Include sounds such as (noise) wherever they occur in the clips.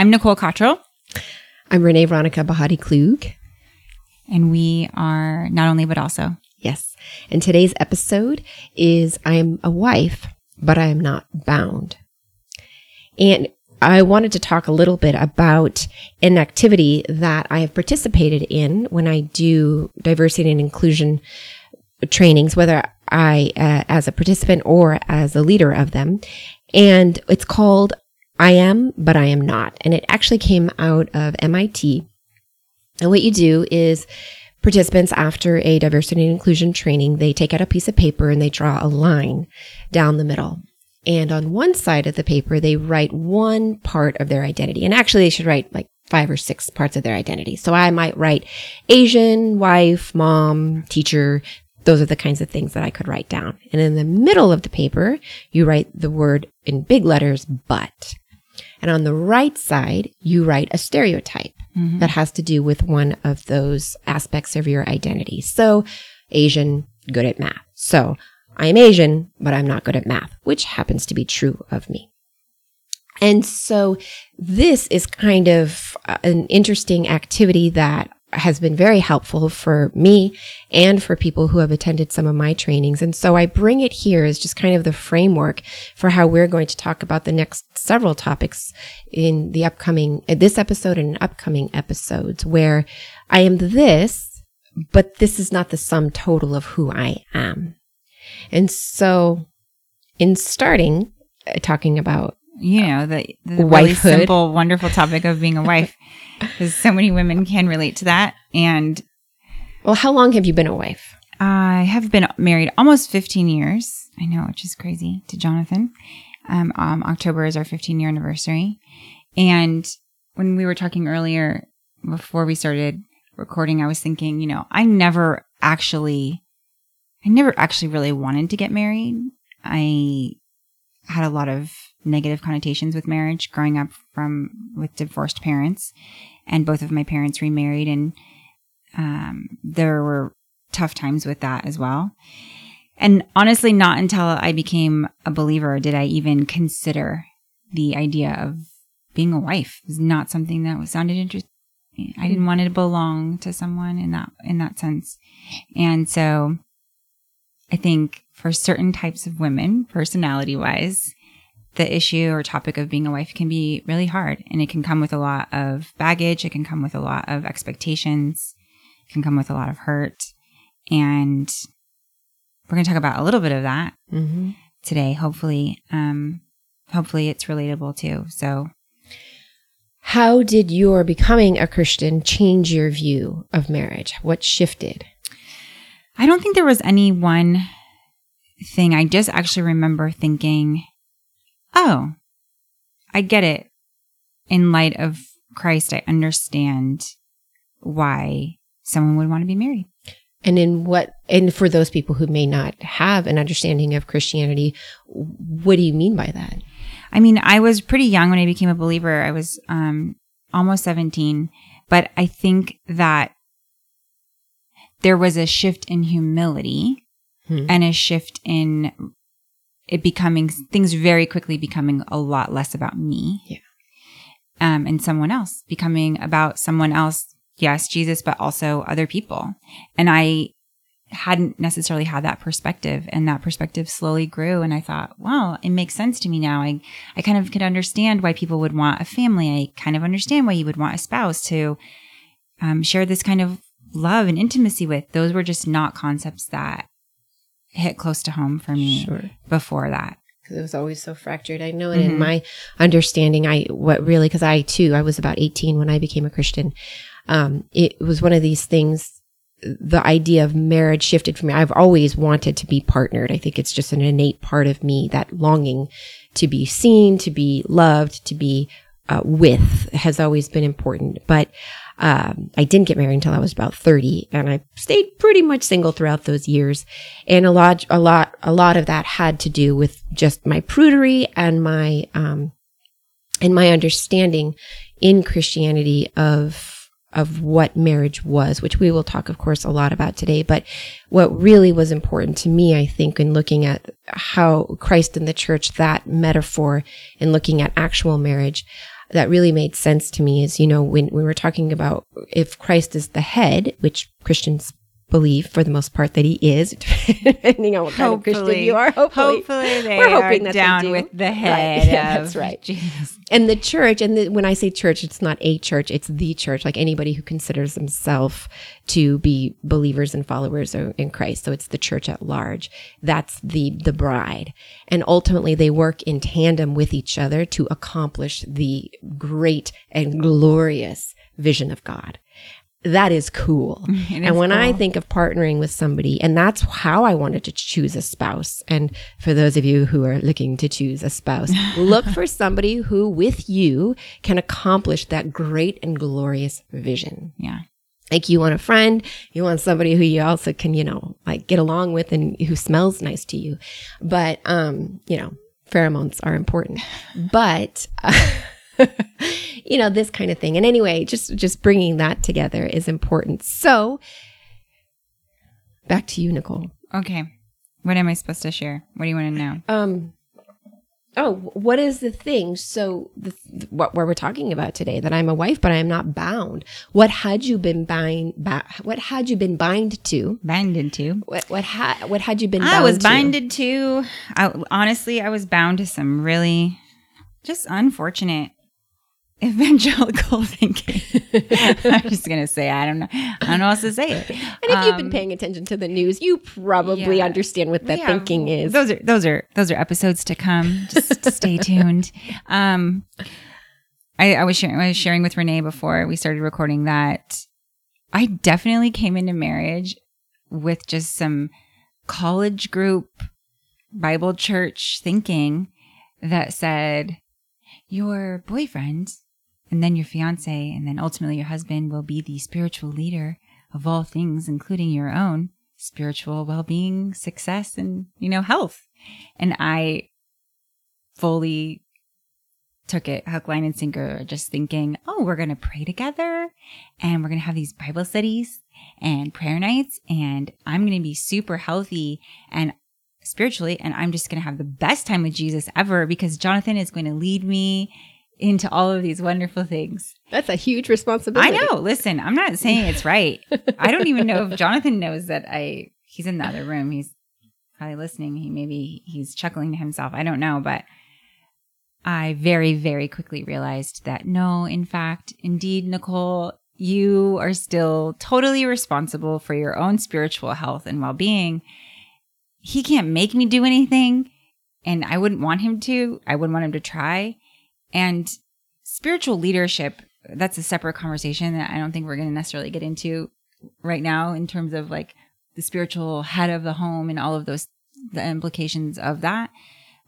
I'm Nicole Cottrell. I'm Renee Veronica Bahati Klug. And we are not only, but also. Yes. And today's episode is I'm a wife, but I am not bound. And I wanted to talk a little bit about an activity that I have participated in when I do diversity and inclusion trainings, whether I, uh, as a participant or as a leader of them. And it's called I Am, but I Am Not. And it actually came out of MIT. And what you do is participants after a diversity and inclusion training, they take out a piece of paper and they draw a line down the middle. And on one side of the paper, they write one part of their identity. And actually, they should write like five or six parts of their identity. So I might write Asian, wife, mom, teacher. Those are the kinds of things that I could write down. And in the middle of the paper, you write the word in big letters, but. And on the right side, you write a stereotype mm-hmm. that has to do with one of those aspects of your identity. So Asian, good at math. So I'm Asian, but I'm not good at math, which happens to be true of me. And so this is kind of uh, an interesting activity that has been very helpful for me and for people who have attended some of my trainings. And so I bring it here as just kind of the framework for how we're going to talk about the next several topics in the upcoming, uh, this episode and upcoming episodes where I am this, but this is not the sum total of who I am. And so in starting uh, talking about you know the, the really simple wonderful topic of being a (laughs) wife because so many women can relate to that. And well, how long have you been a wife? I have been married almost 15 years. I know, which is crazy to Jonathan. Um, um, October is our 15 year anniversary. And when we were talking earlier, before we started recording, I was thinking, you know, I never actually, I never actually really wanted to get married. I had a lot of negative connotations with marriage growing up from with divorced parents. And both of my parents remarried and um, there were tough times with that as well. And honestly not until i became a believer did i even consider the idea of being a wife. It was not something that was sounded interesting i didn't want to belong to someone in that in that sense. And so i think for certain types of women personality wise the issue or topic of being a wife can be really hard and it can come with a lot of baggage. It can come with a lot of expectations. It can come with a lot of hurt. And we're going to talk about a little bit of that mm-hmm. today. Hopefully, um, hopefully it's relatable too. So how did your becoming a Christian change your view of marriage? What shifted? I don't think there was any one thing. I just actually remember thinking, oh, I get it. In light of Christ, I understand why someone would want to be married. And in what, and for those people who may not have an understanding of Christianity, what do you mean by that? I mean, I was pretty young when I became a believer. I was um, almost 17, but I think that there was a shift in humility hmm. and a shift in it becoming things very quickly becoming a lot less about me. Yeah. Um, and someone else becoming about someone else. Yes, Jesus, but also other people. And I hadn't necessarily had that perspective and that perspective slowly grew. And I thought, well, it makes sense to me now. I, I kind of could understand why people would want a family. I kind of understand why you would want a spouse to um, share this kind of love and intimacy with. Those were just not concepts that hit close to home for me sure. before that because it was always so fractured. I know, and mm-hmm. in my understanding, I what really because I too I was about eighteen when I became a Christian. Um, it was one of these things. The idea of marriage shifted for me. I've always wanted to be partnered. I think it's just an innate part of me that longing to be seen, to be loved, to be uh, with has always been important. But um, I didn't get married until I was about 30 and I stayed pretty much single throughout those years. And a lot, a lot, a lot of that had to do with just my prudery and my, um, and my understanding in Christianity of, of what marriage was, which we will talk, of course, a lot about today. But what really was important to me, I think, in looking at how Christ and the church, that metaphor, and looking at actual marriage, that really made sense to me is, you know, when, we're talking about if Christ is the head, which Christians believe for the most part that he is, (laughs) depending on what kind of Christian you are. Hopefully, hopefully they we're hoping are that down with the head. Right. (laughs) Yeah, that's right. Jesus. And the church, and the, when I say church, it's not a church; it's the church. Like anybody who considers themselves to be believers and followers in Christ, so it's the church at large. That's the the bride, and ultimately they work in tandem with each other to accomplish the great and glorious vision of God that is cool. (laughs) and when cool. I think of partnering with somebody, and that's how I wanted to choose a spouse. And for those of you who are looking to choose a spouse, (laughs) look for somebody who with you can accomplish that great and glorious vision. Yeah. Like you want a friend, you want somebody who you also can, you know, like get along with and who smells nice to you. But, um, you know, pheromones are important. (laughs) But, uh, (laughs) you know, this kind of thing. And anyway, just just bringing that together is important. So, back to you, Nicole. Okay. What am I supposed to share? What do you want to know? Um Oh, what is the thing? So, the, what, what we're talking about today that I'm a wife, but I am not bound. What had you been bind? Ba- what had you been bind to? Binded to? What what had what had you been? I was binded to. I, honestly, I was bound to some really just unfortunate evangelical (laughs) thinking. (laughs) I'm just gonna say I don't know. I don't know how else to say it. And if um, you've been um, paying attention to the news, you probably yeah. understand what that yeah, thinking is. Those are those are those are episodes to come. Just stay (laughs) tuned. Um, I, I was sharing I was sharing with Renee before we started recording that I definitely came into marriage with just some college group Bible church thinking that said your boyfriend and then your fiance, and then ultimately your husband will be the spiritual leader of all things, including your own spiritual well being, success, and, you know, health. And I fully took it hook, line, and sinker, just thinking, oh, we're going to pray together and we're going to have these Bible studies and prayer nights, and I'm going to be super healthy and spiritually, and I'm just going to have the best time with Jesus ever because Jonathan is going to lead me into all of these wonderful things. That's a huge responsibility. I know. Listen, I'm not saying it's right. I don't even know if Jonathan knows that I he's in the other room. He's probably listening. He maybe he's chuckling to himself. I don't know, but I very very quickly realized that no, in fact, indeed Nicole, you are still totally responsible for your own spiritual health and well-being. He can't make me do anything, and I wouldn't want him to. I wouldn't want him to try and spiritual leadership, that's a separate conversation that I don't think we're going to necessarily get into right now in terms of like the spiritual head of the home and all of those, the implications of that.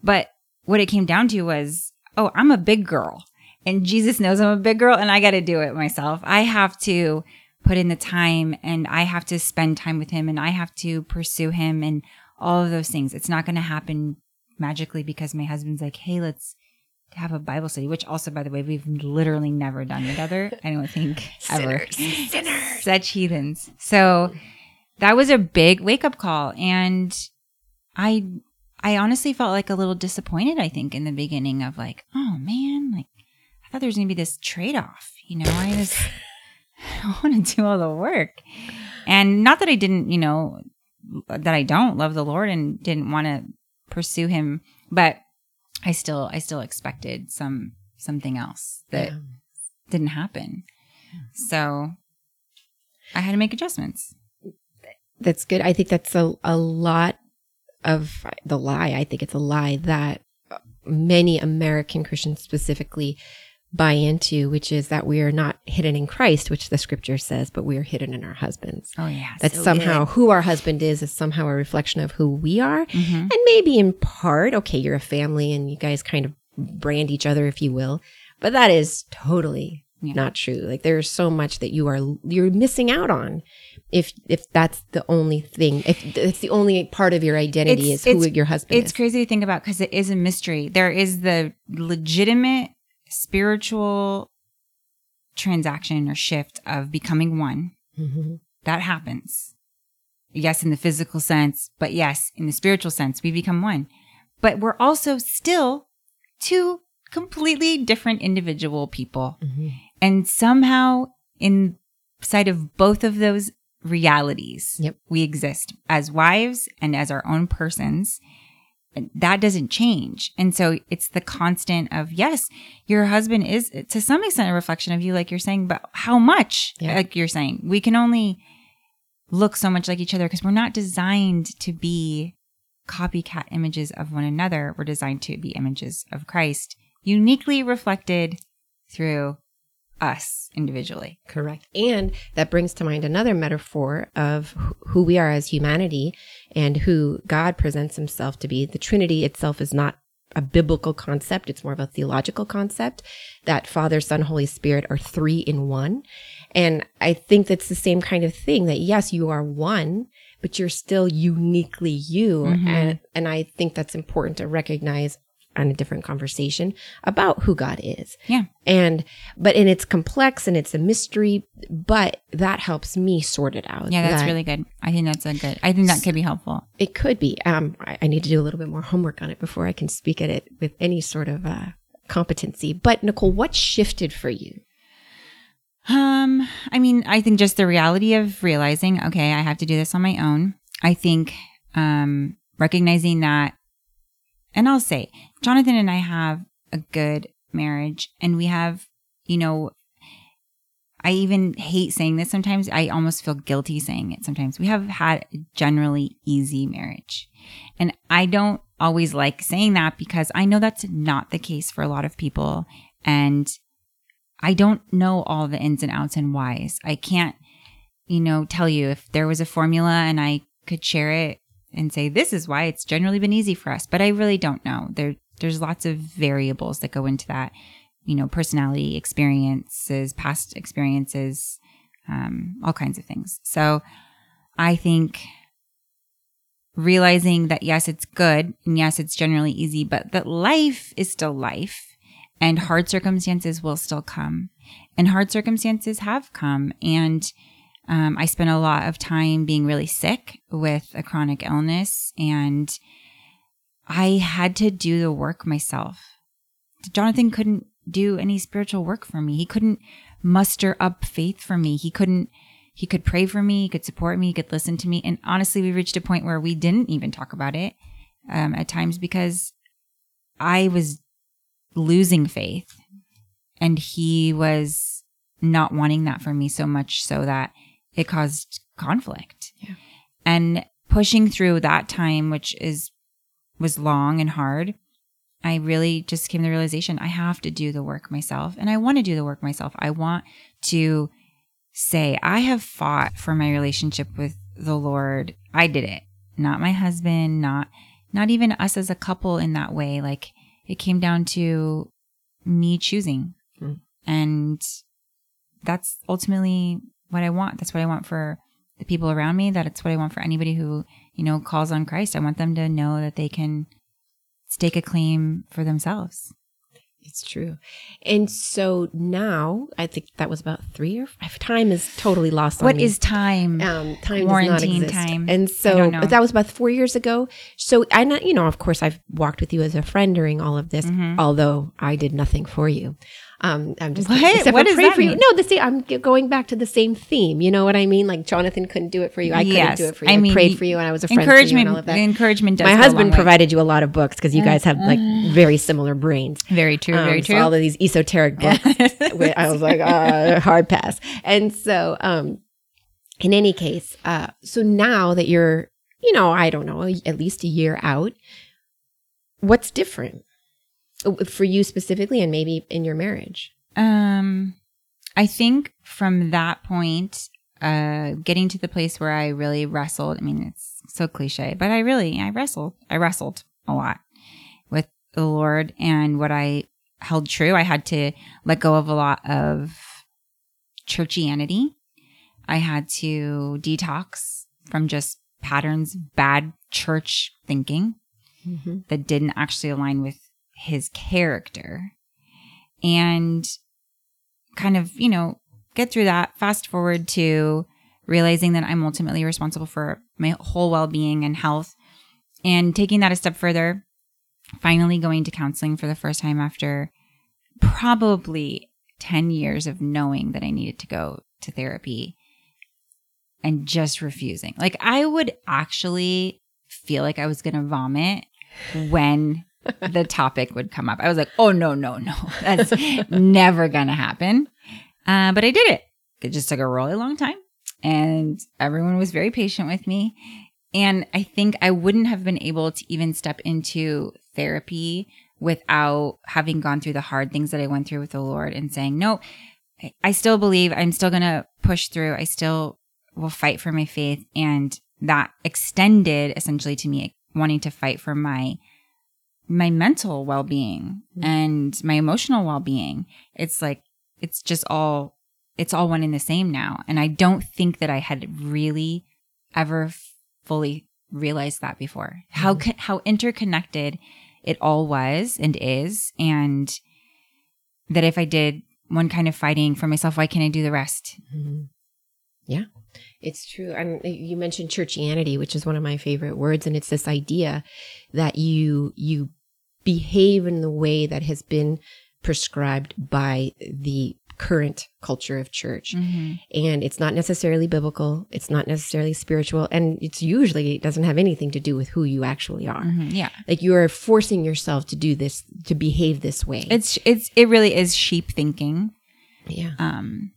But what it came down to was, oh, I'm a big girl and Jesus knows I'm a big girl and I got to do it myself. I have to put in the time and I have to spend time with him and I have to pursue him and all of those things. It's not going to happen magically because my husband's like, Hey, let's to have a Bible study, which also, by the way, we've literally never done together. I don't think (laughs) ever. Sinners. Sinners. Such heathens. So that was a big wake up call. And I, I honestly felt like a little disappointed, I think, in the beginning of like, oh man, like I thought there was going to be this trade off. You know, I just, (laughs) I want to do all the work. And not that I didn't, you know, that I don't love the Lord and didn't want to pursue him, but I still I still expected some something else that yeah. didn't happen. So I had to make adjustments. That's good. I think that's a, a lot of the lie. I think it's a lie that many American Christians specifically buy into, which is that we are not hidden in Christ, which the scripture says, but we are hidden in our husbands. Oh, yeah. That so somehow good. who our husband is is somehow a reflection of who we are. Mm-hmm. And maybe in part, okay, you're a family and you guys kind of brand each other, if you will. But that is totally yeah. not true. Like there's so much that you are you're missing out on if if that's the only thing. If it's the only part of your identity it's, is who your husband it's is. crazy to think about because it is a mystery. There is the legitimate spiritual transaction or shift of becoming one. Mm-hmm. That happens. Yes, in the physical sense, but yes, in the spiritual sense, we become one. But we're also still two completely different individual people. And somehow inside of both of those realities, Yep. we exist as wives and as our own persons. That doesn't change. And so it's the constant of, yes, your husband is to some extent a reflection of you, like you're saying, but how much? Yeah. Like you're saying, we can only look so much like each other because we're not designed to be copycat images of one another. We're designed to be images of Christ, uniquely reflected through us individually. Correct. And that brings to mind another metaphor of who we are as humanity and who God presents himself to be. The Trinity itself is not a biblical concept, it's more of a theological concept that Father, Son, Holy Spirit are three in one. And I think that's the same kind of thing that yes, you are one, but you're still uniquely you. Mm-hmm. And, and I think that's important to recognize on a different conversation about who God is. Yeah. And, but, and it's complex and it's a mystery, but that helps me sort it out. Yeah, that's That really good. I think that's a good. I think that could be helpful. It could be. Um, I, I need to do a little bit more homework on it before I can speak at it with any sort of, uh, competency. But Nicole, what shifted for you? Um, I mean, I think just the reality of realizing, okay, I have to do this on my own. I think um recognizing that and I'll say, Jonathan and I have a good marriage and we have, you know, I even hate saying this sometimes. I almost feel guilty saying it sometimes. We have had a generally easy marriage. And I don't always like saying that because I know that's not the case for a lot of people. And I don't know all the ins and outs and whys. I can't, you know, tell you if there was a formula and I could share it and say this is why it's generally been easy for us, but I really don't know. There there's lots of variables that go into that, you know, personality, experiences, past experiences, um, all kinds of things. So I think realizing that yes, it's good and yes, it's generally easy, but that life is still life and hard circumstances will still come. And hard circumstances have come. And um, I spent a lot of time being really sick with a chronic illness, and I had to do the work myself. Jonathan couldn't do any spiritual work for me. He couldn't muster up faith for me. He couldn't, he could pray for me, he could support me, he could listen to me. And honestly, we reached a point where we didn't even talk about it um, at times because I was losing faith and he was not wanting that for me so much so that it caused conflict. Yeah. And pushing through that time, which is was long and hard, I really just came to the realization I have to do the work myself. And I want to do the work myself. I want to say, I have fought for my relationship with the Lord. I did it. Not my husband, not not even us as a couple in that way. Like it came down to me choosing. Hmm. And that's ultimately what I want. That's what I want for the people around me. That's what I want for anybody who, you know, calls on Christ. I want them to know that they can stake a claim for themselves. It's true. And so now, I think that was about three or five. Time is totally lost on What is time? um, time does not Quarantine exist. time. And so don't know. but that was about four years ago. So I know, you know, of course, I've walked with you as a friend during all of this, Mhm. although I did nothing for you. Um, I'm just What? except What for pray for you. No, the same. I'm going back to the same theme. You know what I mean? Like Jonathan couldn't do it for you. I couldn't do it for you. I, I prayed for you, and I was a friend you, encouragement, and all of that. encouragement does My husband way. provided you a lot of books because you guys have like very similar brains. Very true. Um, very so true. all of these esoteric (laughs) books. where I was like, uh, hard pass. And so, um, in any case, uh, so now that you're, you know, I don't know, at least a year out, what's different for you specifically, and maybe in your marriage? Um, I think from that point, uh, getting to the place where I really wrestled. I mean, it's so cliche, but I really, I wrestled. I wrestled a lot with the Lord and what I held true. I had to let go of a lot of churchianity. I had to detox from just patterns, bad church thinking Mm-hmm. that didn't actually align with his character and kind of, you know, get through that. Fast forward to realizing that I'm ultimately responsible for my whole well being and health and taking that a step further, finally going to counseling for the first time after probably 10 years of knowing that I needed to go to therapy and just refusing. Like I would actually feel like I was going to vomit when the topic would come up. I was like, oh, no, no, no. (laughs) That's never going to happen. Uh, but I did it. It just took a really long time. And everyone was very patient with me. And I think I wouldn't have been able to even step into therapy without having gone through the hard things that I went through with the Lord and saying, no, I still believe I'm still going to push through. I still will fight for my faith. And that extended essentially to me wanting to fight for my my mental well-being mm-hmm. and my emotional well-being it's like it's just all it's all one in the same now and i don't think that i had really ever fully realized that before mm-hmm. how how interconnected it all was and is and that if i did one kind of fighting for myself why can't i do the rest mm-hmm. Yeah it's true. And you mentioned churchianity, which is one of my favorite words. And it's this idea that you, you behave in the way that has been prescribed by the current culture of church. Mm-hmm. And it's not necessarily biblical. It's not necessarily spiritual. And it's usually, it doesn't have anything to do with who you actually are. Mm-hmm. Yeah. Like you are forcing yourself to do this, to behave this way. It's, it's, it really is sheep thinking. Yeah. Um,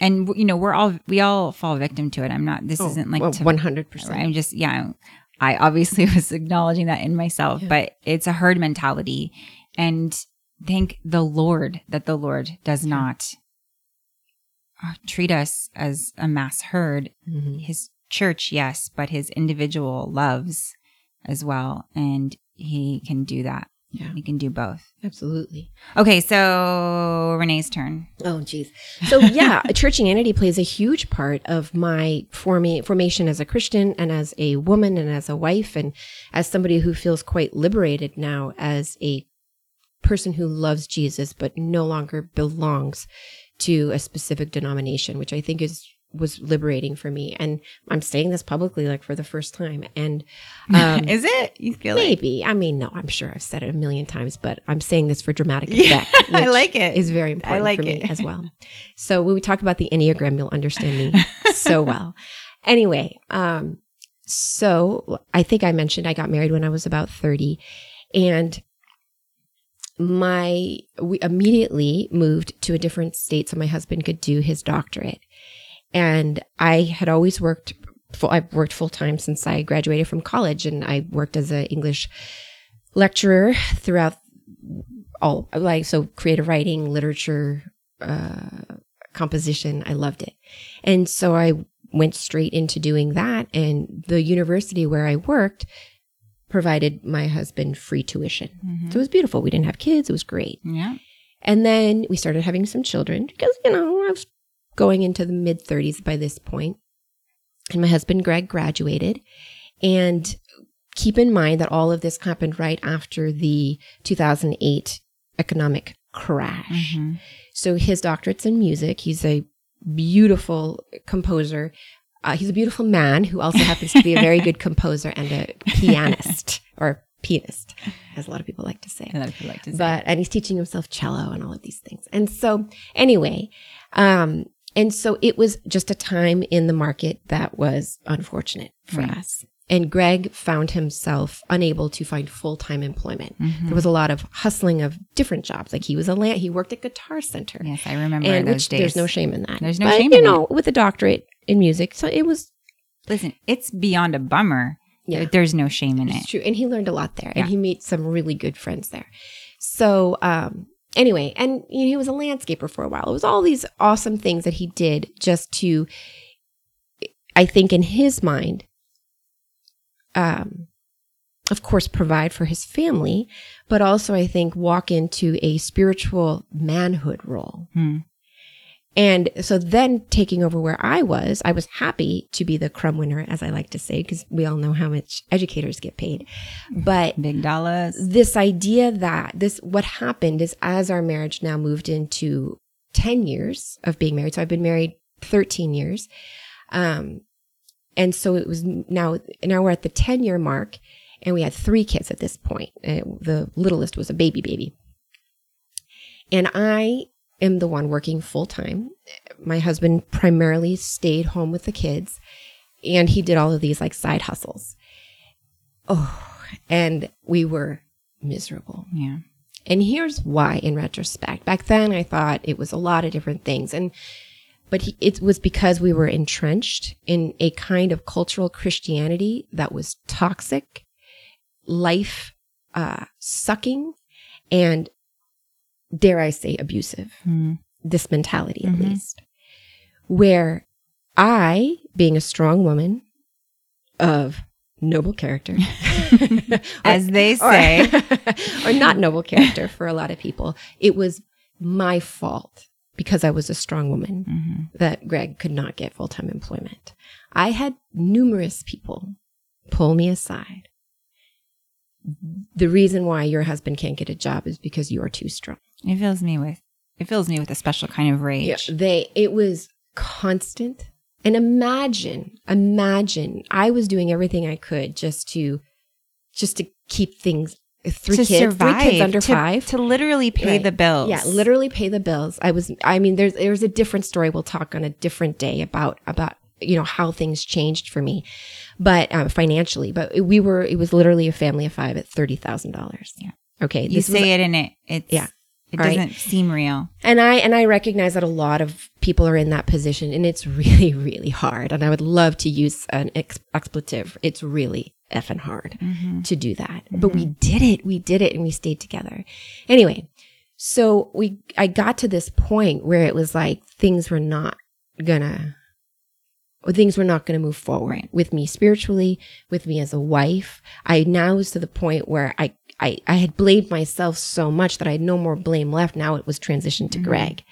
and you know we're all we all fall victim to it. I'm not this oh, isn't like 100% i'm just yeah i obviously (laughs) was acknowledging that in myself yeah. but it's a herd mentality. And thank the lord that the lord does yeah. not uh, treat us as a mass herd. Mm-hmm. his church yes but his individual loves as well. And he can do that yeah. You can do both. Absolutely. Okay, so Renee's turn. Oh, geez. So, yeah, (laughs) churchianity plays a huge part of my formi- formation as a Christian and as a woman and as a wife and as somebody who feels quite liberated now as a person who loves Jesus but no longer belongs to a specific denomination, which I think is was liberating for me. And I'm saying this publicly, like for the first time. And (laughs) um, is it? You feel it? maybe? Like- I mean, no, I'm sure I've said it a million times, but I'm saying this for dramatic effect. Yeah, (laughs) I like it. Is very important I like for me it. as well. So when we talk about the Enneagram, you'll understand me (laughs) so well. Anyway, um, so I think I mentioned I got married when I was about 30, and my we immediately moved to a different state so my husband could do his doctorate and I had always worked, full, I've worked full time since I graduated from college and I worked as an English lecturer throughout all, like, so creative writing, literature, uh, composition. I loved it. And so I went straight into doing that. And the university where I worked provided my husband free tuition. Mm-hmm. So it was beautiful. We didn't have kids. It was great. Yeah. And then we started having some children because, you know, I was going into the mid 30s by this point. And my husband, Greg, graduated. And keep in mind that all of this happened right after the 2008 economic crash. Mm-hmm. So his doctorate's in music. He's a beautiful composer. Uh, he's a beautiful man who also happens to be a very good (laughs) composer and a pianist or pianist, as a lot of people like to say. A lot of people like to say. But and he's teaching himself cello and all of these things. And so anyway, um, and so it was just a time in the market that was unfortunate for right. us. And Greg found himself unable to find full time employment. Mm-hmm. There was a lot of hustling of different jobs. Like he was a land, he worked at Guitar Center. Yes, I remember and those days. There's no shame in that. There's no but, shame you know, with a doctorate in music. So it was. Listen, it's beyond a bummer. Yeah. There's no shame in it's it. True. And he learned a lot there yeah. and he made some really good friends there. So, um, anyway, and you know, he was a landscaper for a while. It was all these awesome things that he did just to, I think, in his mind, um, of course, provide for his family, but also I think walk into a spiritual manhood role. Hmm. And so then taking over where I was, I was happy to be the crumb winner, as I like to say, because we all know how much educators get paid. But big dollars. This idea that this, what happened is as our marriage now moved into 10 years of being married. So I've been married 13 years. Um, and so it was now, now we're at the 10 year mark and we had three kids at this point. Uh, the littlest was a baby baby. And I am the one working full time. My husband primarily stayed home with the kids and he did all of these like side hustles. Oh, and we were miserable. Yeah. And here's why in retrospect. Back then I thought it was a lot of different things and but he, it was because we were entrenched in a kind of cultural Christianity that was toxic, life uh, sucking, and dare I say abusive. Mm. This mentality, at Mhm. least, where I, being a strong woman of noble character, (laughs) (laughs) As they say. (laughs) or not noble character for a lot of people, it was my fault because I was a strong woman Mhm. that Greg could not get full time employment. I had numerous people pull me aside. The reason why your husband can't get a job is because you are too strong. It fills me with it fills me with a special kind of rage. Yeah, they it was constant. And imagine, imagine I was doing everything I could just to just to keep things three to kids, survive, three kids under to, five. to literally pay Right. the bills. Yeah, literally pay the bills. I was I mean there's there's a different story we'll talk on a different day about about you know how things changed for me but uh, financially but we were it was literally a family of 5 at $30,000. Yeah. Okay, You this was- say it and it it's Yeah. It right. doesn't seem real. and I and I recognize that a lot of people are in that position and it's (laughs) really really hard and I would love to use an ex- expletive. It's really effing hard Mm-hmm. to do that. But we did it. We did it and we stayed together. Anyway, so we I got to this point where it was like things were not gonna things were not going to move forward Right. with me spiritually, with me as a wife. I now was to the point where I, I, I had blamed myself so much that I had no more blame left. Now it was transitioned to Mhm. Greg.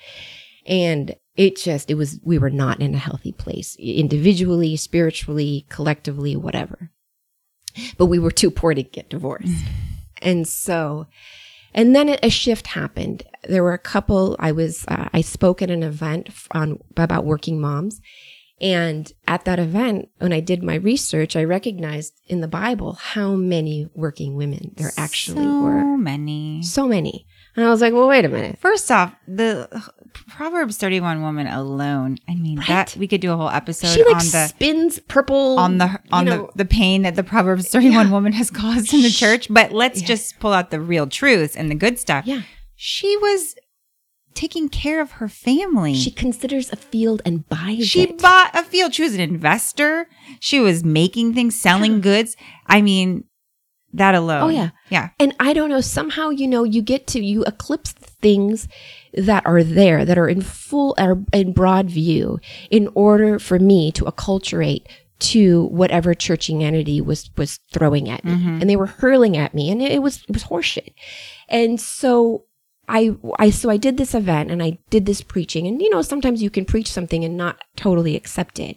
And it just, it was, we were not in a healthy place individually, spiritually, collectively, whatever. But we were too poor to get divorced. and so, and then a shift happened. There were a couple, I was, uh, I spoke at an event on, about working moms. And at that event, when I did my research, I recognized in the Bible how many working women there actually so were. So many. So many. And I was like, well, wait a minute. First off, the Proverbs 31 woman alone. I mean, Right. that we could do a whole episode She like on the spins purple on the on you know, the, the pain that the Proverbs 31 Yeah. woman has caused in the church. But let's Yeah. just pull out the real truth and the good stuff. Yeah. She was taking care of her family. She considers a field and buys She it. bought a field. She was an investor. She was making things, selling goods. I mean, that alone. Oh, yeah. Yeah. And I don't know, somehow, you know, you get to, you eclipse things that are there, that are in full, are in broad view in order for me to acculturate to whatever churchianity was, was throwing at me. Mhm. And they were hurling at me and it, it was, it was horseshit. And so I, I, so I did this event and I did this preaching and, you know, sometimes you can preach something and not totally accept it.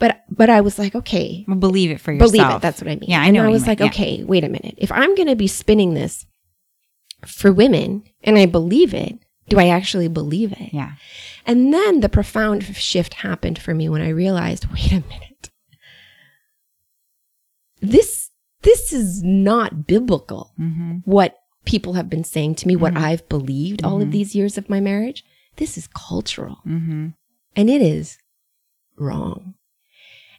But, but I was like, okay, Well, believe it for yourself. believe it. That's what I mean. Yeah, I and know I what you was like, yeah. okay, wait a minute. If I'm going to be spinning this for women and I believe it, do I actually believe it? Yeah. And then the profound shift happened for me when I realized, wait a minute. This, this is not biblical. Mm-hmm. What people have been saying to me, what Mhm. I've believed all of Mhm. these years of my marriage. This is cultural Mm-hmm. and it is wrong.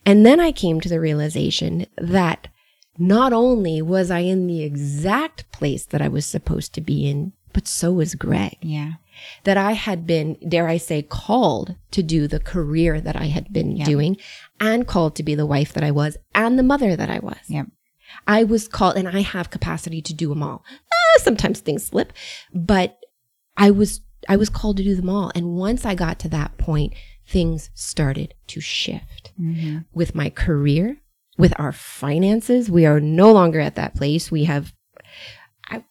And then I came to the realization that not only was I in the exact place that I was supposed to be in, but so was Greg. Yeah. That I had been, dare I say, called to do the career that I had been doing and called to be the wife that I was and the mother that I was. Yep. I was called, and I have capacity to do them all. Sometimes things slip, but I was I was called to do them all. And once I got to that point, things started to shift Mm-hmm. with my career, with our finances. We are no longer at that place. We have, I,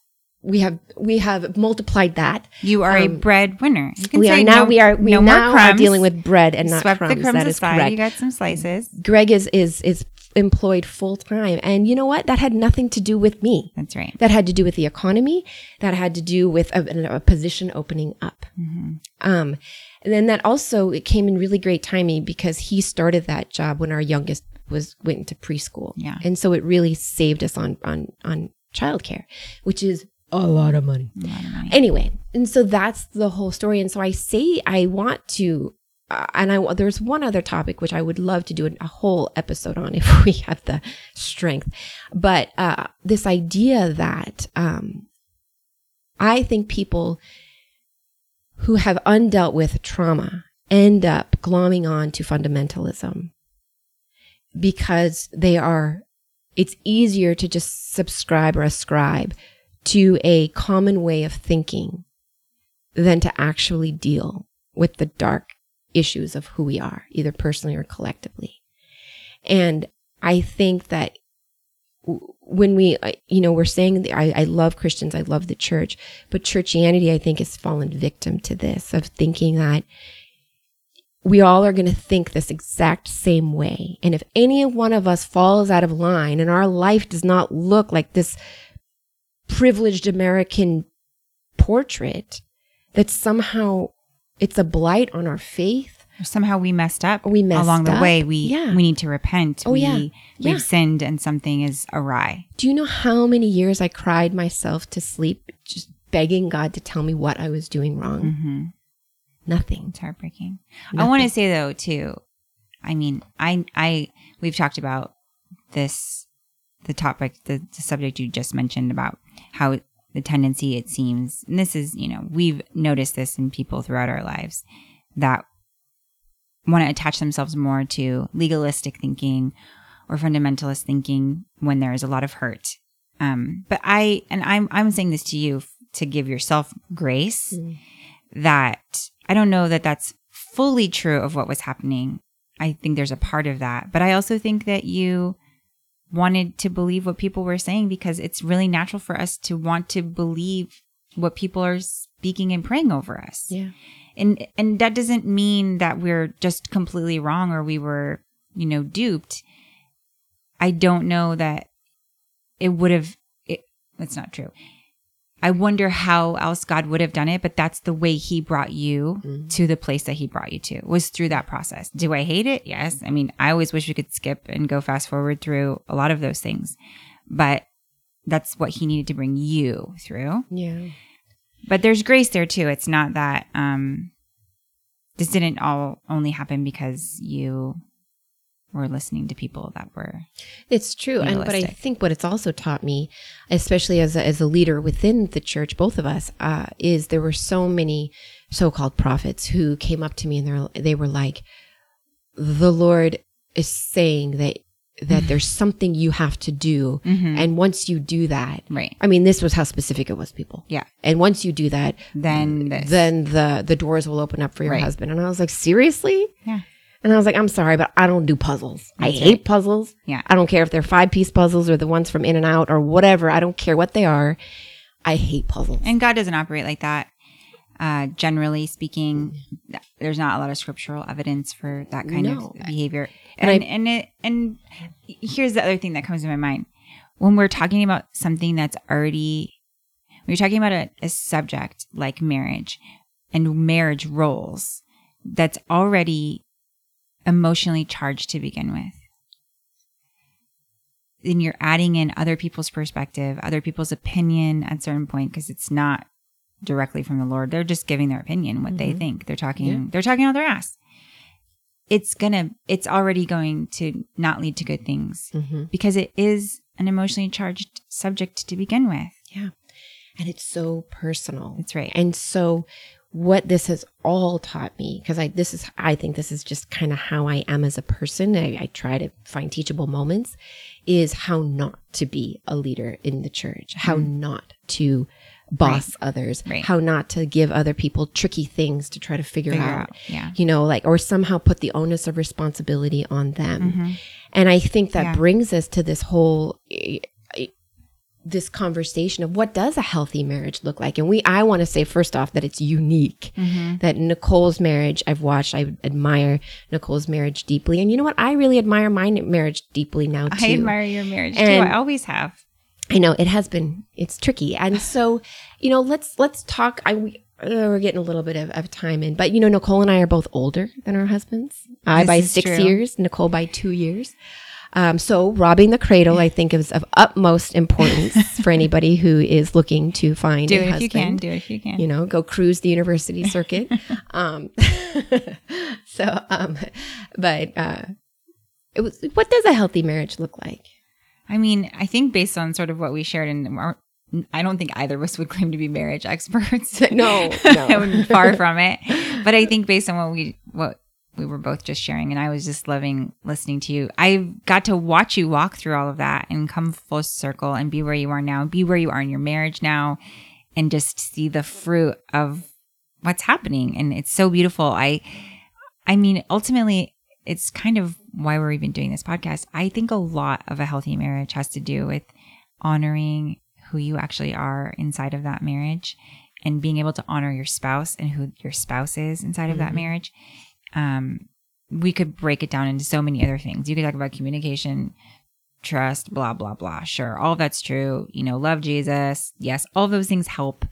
we have we have multiplied that. You are a Um, breadwinner. You can We say are now no, we are we no now are dealing with bread and not Swept crumbs. the crumbs that is aside. correct. You got some slices. Greg is is is employed full time, and you know what? That had nothing to do with me. That's right. That had to do with the economy. That had to do with a, a position opening up. Mm-hmm. Um, and then that also it came in really great timing because he started that job when our youngest was went into preschool. Yeah. and so it really saved us on on on childcare, which is a lot of money. A lot of money. Anyway, and so that's the whole story. And so I say I want to, and I there's one other topic which I would love to do a whole episode on (laughs) if we have the strength. But uh, this idea that um, I think people who have undealt with trauma end up glomming on to fundamentalism because they are it's easier to just subscribe or ascribe to a common way of thinking than to actually deal with the dark issues of who we are, either personally or collectively. And I think that when we, uh, you know, we're saying, I, I love Christians, I love the church, but churchianity, I think, has fallen victim to this of thinking that we all are going to think this exact same way. And if any one of us falls out of line and our life does not look like this privileged American portrait, that somehow it's a blight on our faith. Somehow we messed up. We messed along the up. way. We Yeah. we need to repent. Oh, we, yeah. We've Yeah. sinned and something is awry. Do you know how many years I cried myself to sleep just begging God to tell me what I was doing wrong? hmm Nothing. It's heartbreaking. I want to say though too. I mean, I I we've talked about this the topic the, the subject you just mentioned about how the tendency it seems and this is you know we've noticed this in people throughout our lives that want to attach themselves more to legalistic thinking or fundamentalist thinking when there is a lot of hurt um but i and i'm i'm saying this to you f- to give yourself grace Mm. that I don't know that that's fully true of what was happening. I think there's a part of that, but I also think that you wanted to believe what people were saying because it's really natural for us to want to believe what people are speaking and praying over us. Yeah. And and that doesn't mean that we're just completely wrong or we were, you know, duped. I don't know that it would have it, it's not true. I wonder how else God would have done it, but that's the way he brought you Mhm. to the place that he brought you to was through that process. Do I hate it? Yes. I mean, I always wish we could skip and go fast forward through a lot of those things, but that's what he needed to bring you through. Yeah. But there's grace there too. It's not that um this didn't all only happen because you were listening to people that were It's true, and but I think what it's also taught me, especially as a, as a leader within the church, both of us, uh, is there were so many so-called prophets who came up to me and they they were like, "The Lord is saying that that there's (laughs) something you have to do, Mhm. and once you do that, right. I mean, this was how specific it was, people. Yeah. And once you do that, Then this. then the the doors will open up for your Right. husband. And I was like, seriously? Yeah. And I was like, I'm sorry, but I don't do puzzles. I hate puzzles. Yeah. I don't care if they're five piece puzzles or the ones from In-N-Out or whatever. I don't care what they are. I hate puzzles. And God doesn't operate like that. Uh, generally speaking, there's not a lot of scriptural evidence for that kind No. of behavior. And And I- and it and here's the other thing that comes to my mind when we're talking about something that's already when you're talking about a, a subject like marriage and marriage roles that's already emotionally charged to begin with. Then you're adding in other people's perspective, other people's opinion at a certain point because it's not directly from the Lord. They're just giving their opinion, what they Mhm. think. They're talking Yeah. they're talking out their ass. It's gonna it's already going to not lead to good things hmm because it is an emotionally charged subject to begin with. Yeah. And it's so personal. That's right. And so what this has all taught me, because I this is I think this is just kind of how I am as a person. I, I try to find teachable moments, is how not to be a leader in the church, how not to boss others, Mm. Right. how not to give other people tricky things to try to figure, Figure out. out. Yeah. You know, like or somehow put the onus of responsibility on them. Mhm. And I think that Yeah. brings us to this whole eh, eh, this conversation of what does a healthy marriage look like? And we I want to say first off that it's unique. Mhm. That Nicole's marriage I've watched, I admire Nicole's marriage deeply. And you know what? I really admire my marriage deeply now too. I admire your marriage too. I always have. I know it has been it's tricky. And (sighs) so, you know, let's let's talk I we uh, we're getting a little bit of, of time in, but you know, Nicole and I are both older than our husbands. I This by six true. years, Nicole by two years. Um, so robbing the cradle, I think, is of utmost importance (laughs) for anybody who is looking to find Do a it if you can. Do it if you can. You know, go cruise the university circuit. (laughs) um, (laughs) so, um, but uh, it was. What does a healthy marriage look like? I mean, I think based on sort of what we shared, and our, I don't think either of us would claim to be marriage experts. No, no. far from it. But I think based on what we what we were both just sharing, and I was just loving listening to you. I got to watch you walk through all of that and come full circle and be where you are now, be where you are in your marriage now, and just see the fruit of what's happening. And it's so beautiful. I, I mean, ultimately, it's kind of why we're even doing this podcast. I think a lot of a healthy marriage has to do with honoring who you actually are inside of that marriage and being able to honor your spouse and who your spouse is inside of that mm-hmm. marriage. Um, we could break it down into so many other things. You could talk about communication, trust, blah, blah, blah. Sure. All of that's true. You know, love Jesus. Yes. All those things help.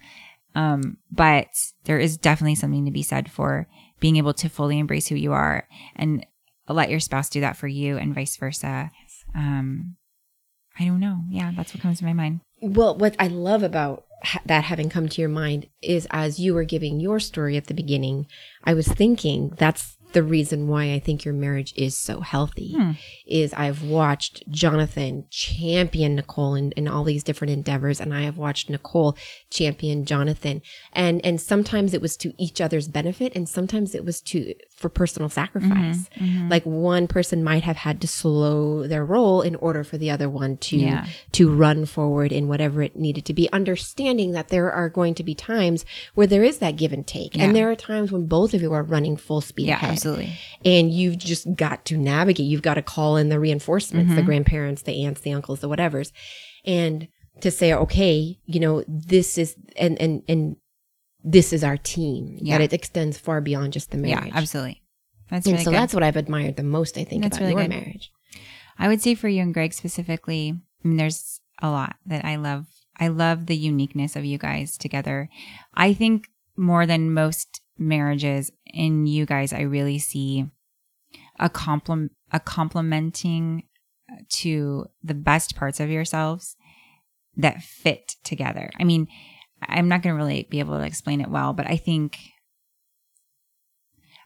Um, but there is definitely something to be said for being able to fully embrace who you are and let your spouse do that for you and vice versa. Um, I don't know. Yeah, that's what comes to my mind. Well, what I love about ha- that having come to your mind is as you were giving your story at the beginning, I was thinking that's the reason why I think your marriage is so healthy Hmm. is I've watched Jonathan champion Nicole in, in all these different endeavors and I have watched Nicole champion Jonathan and and sometimes it was to each other's benefit and sometimes it was to for personal sacrifice Mm-hmm. like one person might have had to slow their roll in order for the other one to Yeah. to run forward in whatever it needed to be understanding that there are going to be times where there is that give and take Yeah. and there are times when both of you are running full speed Yeah, ahead absolutely. and you've just got to navigate you've got to call in the reinforcements Mm-hmm. the grandparents the aunts the uncles the whatevers and to say okay you know this is and and and this is our team Yeah. that it extends far beyond just the marriage Yeah, absolutely. That's and really so good. that's what i've admired the most i think That's about really your good. marriage I would say for you and Greg specifically, I mean, there's a lot that I love. I love the uniqueness of you guys together. I think more than most marriages in you guys, I really see a complement, a complementing to the best parts of yourselves that fit together. I mean, I'm not going to really be able to explain it well, but I think,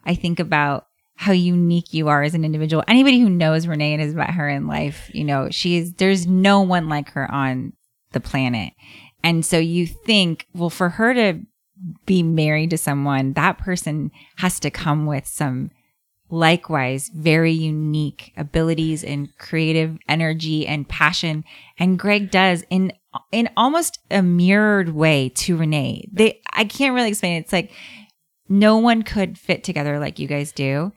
I think about how unique you are as an individual. Anybody who knows Renee and has met her in life, you know, she's, there's no one like her on the planet. And so you think, well, for her to be married to someone, that person has to come with some likewise very unique abilities and creative energy and passion. And Greg does in in almost a mirrored way to Renee. They I can't really explain it. It's like no one could fit together like you guys do.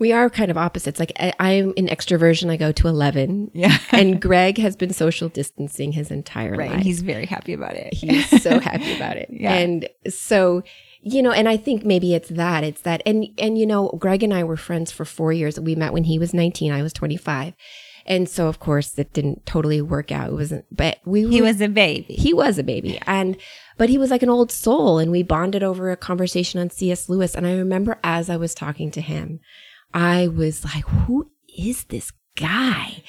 we are kind of opposites like I, i'm an extroversion i go to 11 Yeah. and greg has been social distancing his entire Right. life And he's very happy about it. he's so (laughs) happy about it Yeah. and so you know and i think maybe it's that it's that and and you know greg and i were friends for four years we met when he was 19 i was 25 and so of course it didn't totally work out. It wasn't but we he was a baby. he was a baby. And but he was like an old soul and we bonded over a conversation on cs lewis. And i remember as i was talking to him i was like who is this guy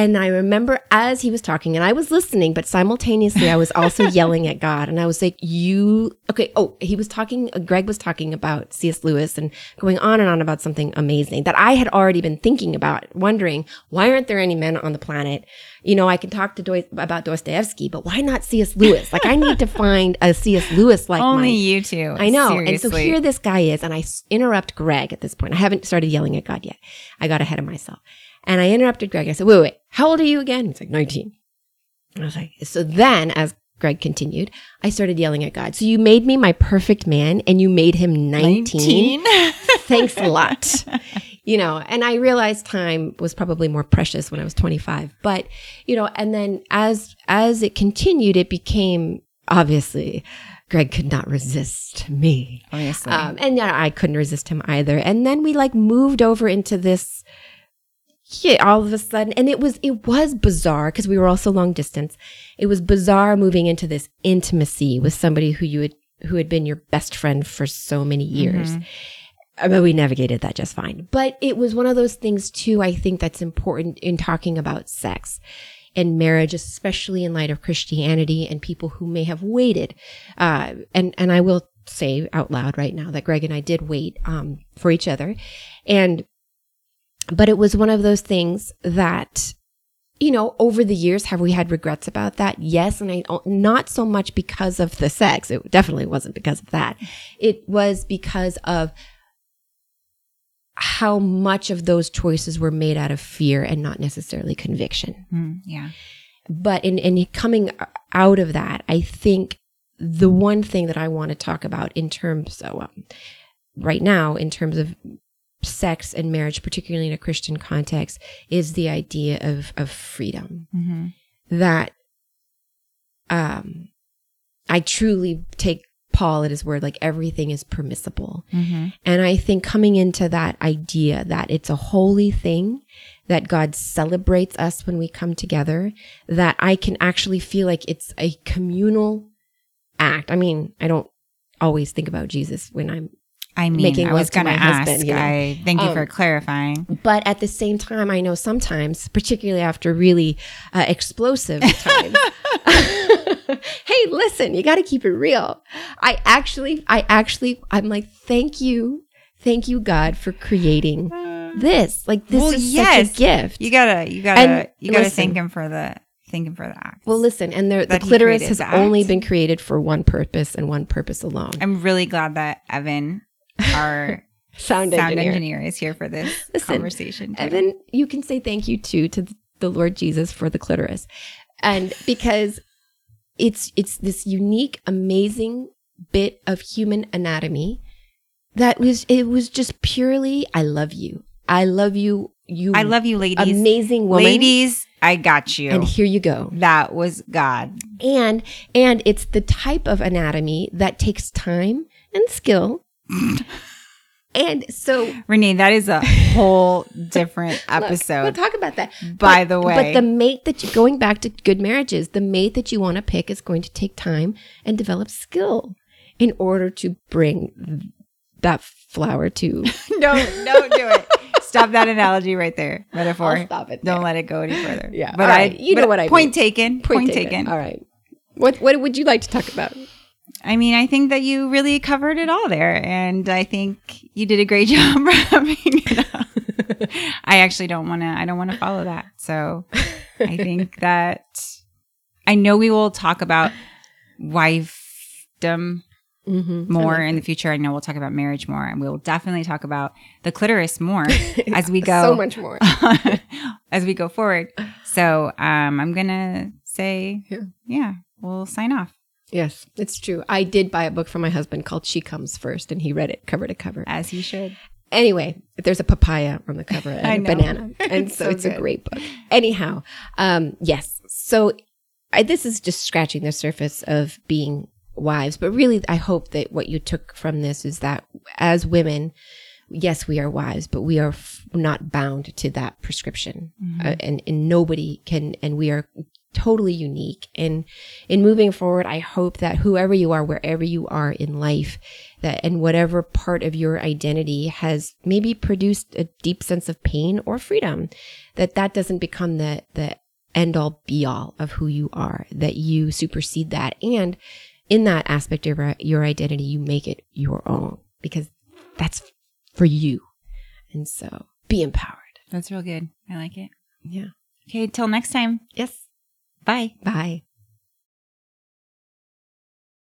and I remember as he was talking, and I was listening, but simultaneously I was also (laughs) yelling at God. And I was like, You, okay. Oh, he was talking, uh, Greg was talking about C.S. Lewis and going on and on about something amazing that I had already been thinking about, wondering, why aren't there any men on the planet? You know, I can talk to Doi- about Dostoevsky, but why not C.S. Lewis? Like, I need to (laughs) find a C.S. Lewis like Only you two. I know. Seriously. And so here this guy is, and I interrupt Greg at this point. I haven't started yelling at God yet. I got ahead of myself. And I interrupted Greg. I said, wait, wait, how old are you again? He's like, 19. I was like, so then as Greg continued, I started yelling at God. So you made me my perfect man and you made him 19. 19. (laughs) Thanks a lot. You know, and I realized time was probably more precious when I was 25. But, you know, and then as as it continued, it became obviously Greg could not resist me. Obviously. Um, and yeah, I couldn't resist him either. And then we like moved over into this, yeah, all of a sudden, and it was it was bizarre because we were also long distance. It was bizarre moving into this intimacy with somebody who you had who had been your best friend for so many years. I mean, we navigated that just fine. But it was one of those things too, I think that's important in talking about sex and marriage, especially in light of Christianity and people who may have waited. Uh, and, and I will say out loud right now that Greg and I did wait, um, for each other. And, but it was one of those things that, you know, over the years, have we had regrets about that? Yes. And I, not so much because of the sex. It definitely wasn't because of that. It was because of how much of those choices were made out of fear and not necessarily conviction. Mm, yeah. But in, in coming out of that, I think the one thing that I want to talk about in terms of um, right now, in terms of sex and marriage, particularly in a Christian context, is the idea of, of freedom. hmm That um, I truly take Paul at his word, like everything is permissible. hmm And I think coming into that idea that it's a holy thing, that God celebrates us when we come together, that I can actually feel like it's a communal act. I mean, I don't always think about Jesus when I'm, I mean, Making I was going to ask. husband, you know. I thank you Um, for clarifying. but at the same time, I know sometimes, particularly after really uh, explosive (laughs) times, (laughs) hey, listen, you got to keep it real. I actually, I actually, I'm like, thank you. Thank you, God, for creating this. Like, this Well, is yes. such a gift. You gotta, you gotta, And you gotta listen. thank him for the, thank him for the act. well, listen, and there, the clitoris has the only been created for one purpose and one purpose alone. I'm really glad that Evan, our (laughs) Sound, sound engineer. engineer. is here for this (laughs) Listen, conversation. too. Evan, you can say thank you too to the Lord Jesus for the clitoris. And because it's it's this unique, amazing bit of human anatomy that was it was just purely I love you. I love you, you I love you, ladies. amazing woman. Ladies, I got you. And here you go. that was God. And and it's the type of anatomy that takes time and skill. (laughs) and so Renee, that is a (laughs) whole different Look, episode. we'll talk about that. by But- the way. But the mate that you going back to good marriages, the mate that you want to pick is going to take time and develop skill in order to bring that flower to (laughs) no, don't do it. Stop that analogy right there. Metaphor. I'll stop it Don't let it go any further. Yeah. But I. You know what I mean. Point mean. taken. Point, taken. All right. What what would you like to talk about? I mean, I think that you really covered it all there, and I think you did a great (laughs) job wrapping it up. I actually don't want to. I don't want to follow that. So I (laughs) think that I know we will talk about wifedom Mm-hmm. more in the future. I know we'll talk about marriage more, and we'll definitely talk about the clitoris more (laughs) as we go. So much more. as we go forward. So um, I'm gonna say, Yeah. yeah, we'll sign off Yes, it's true. I did buy a book for my husband called She Comes First, and he read it cover to cover. as he should. Anyway, there's a papaya on the cover (laughs) and a banana. (laughs) And so, so it's a great book. Anyhow, um, yes. So I, this is just scratching the surface of being wives, but really, I hope that what you took from this is that as women, yes, we are wives, but we are f- not bound to that prescription. Uh, and, and nobody can, and we are totally unique. And in moving forward, I hope that whoever you are, wherever you are in life, that and whatever part of your identity has maybe produced a deep sense of pain or freedom, that that doesn't become the, the end all be all of who you are, that you supersede that. And in that aspect of your- your identity, you make it your own because that's for you. And so be empowered. That's real good. I like it. Yeah. Okay, till next time. Yes. Bye. Bye.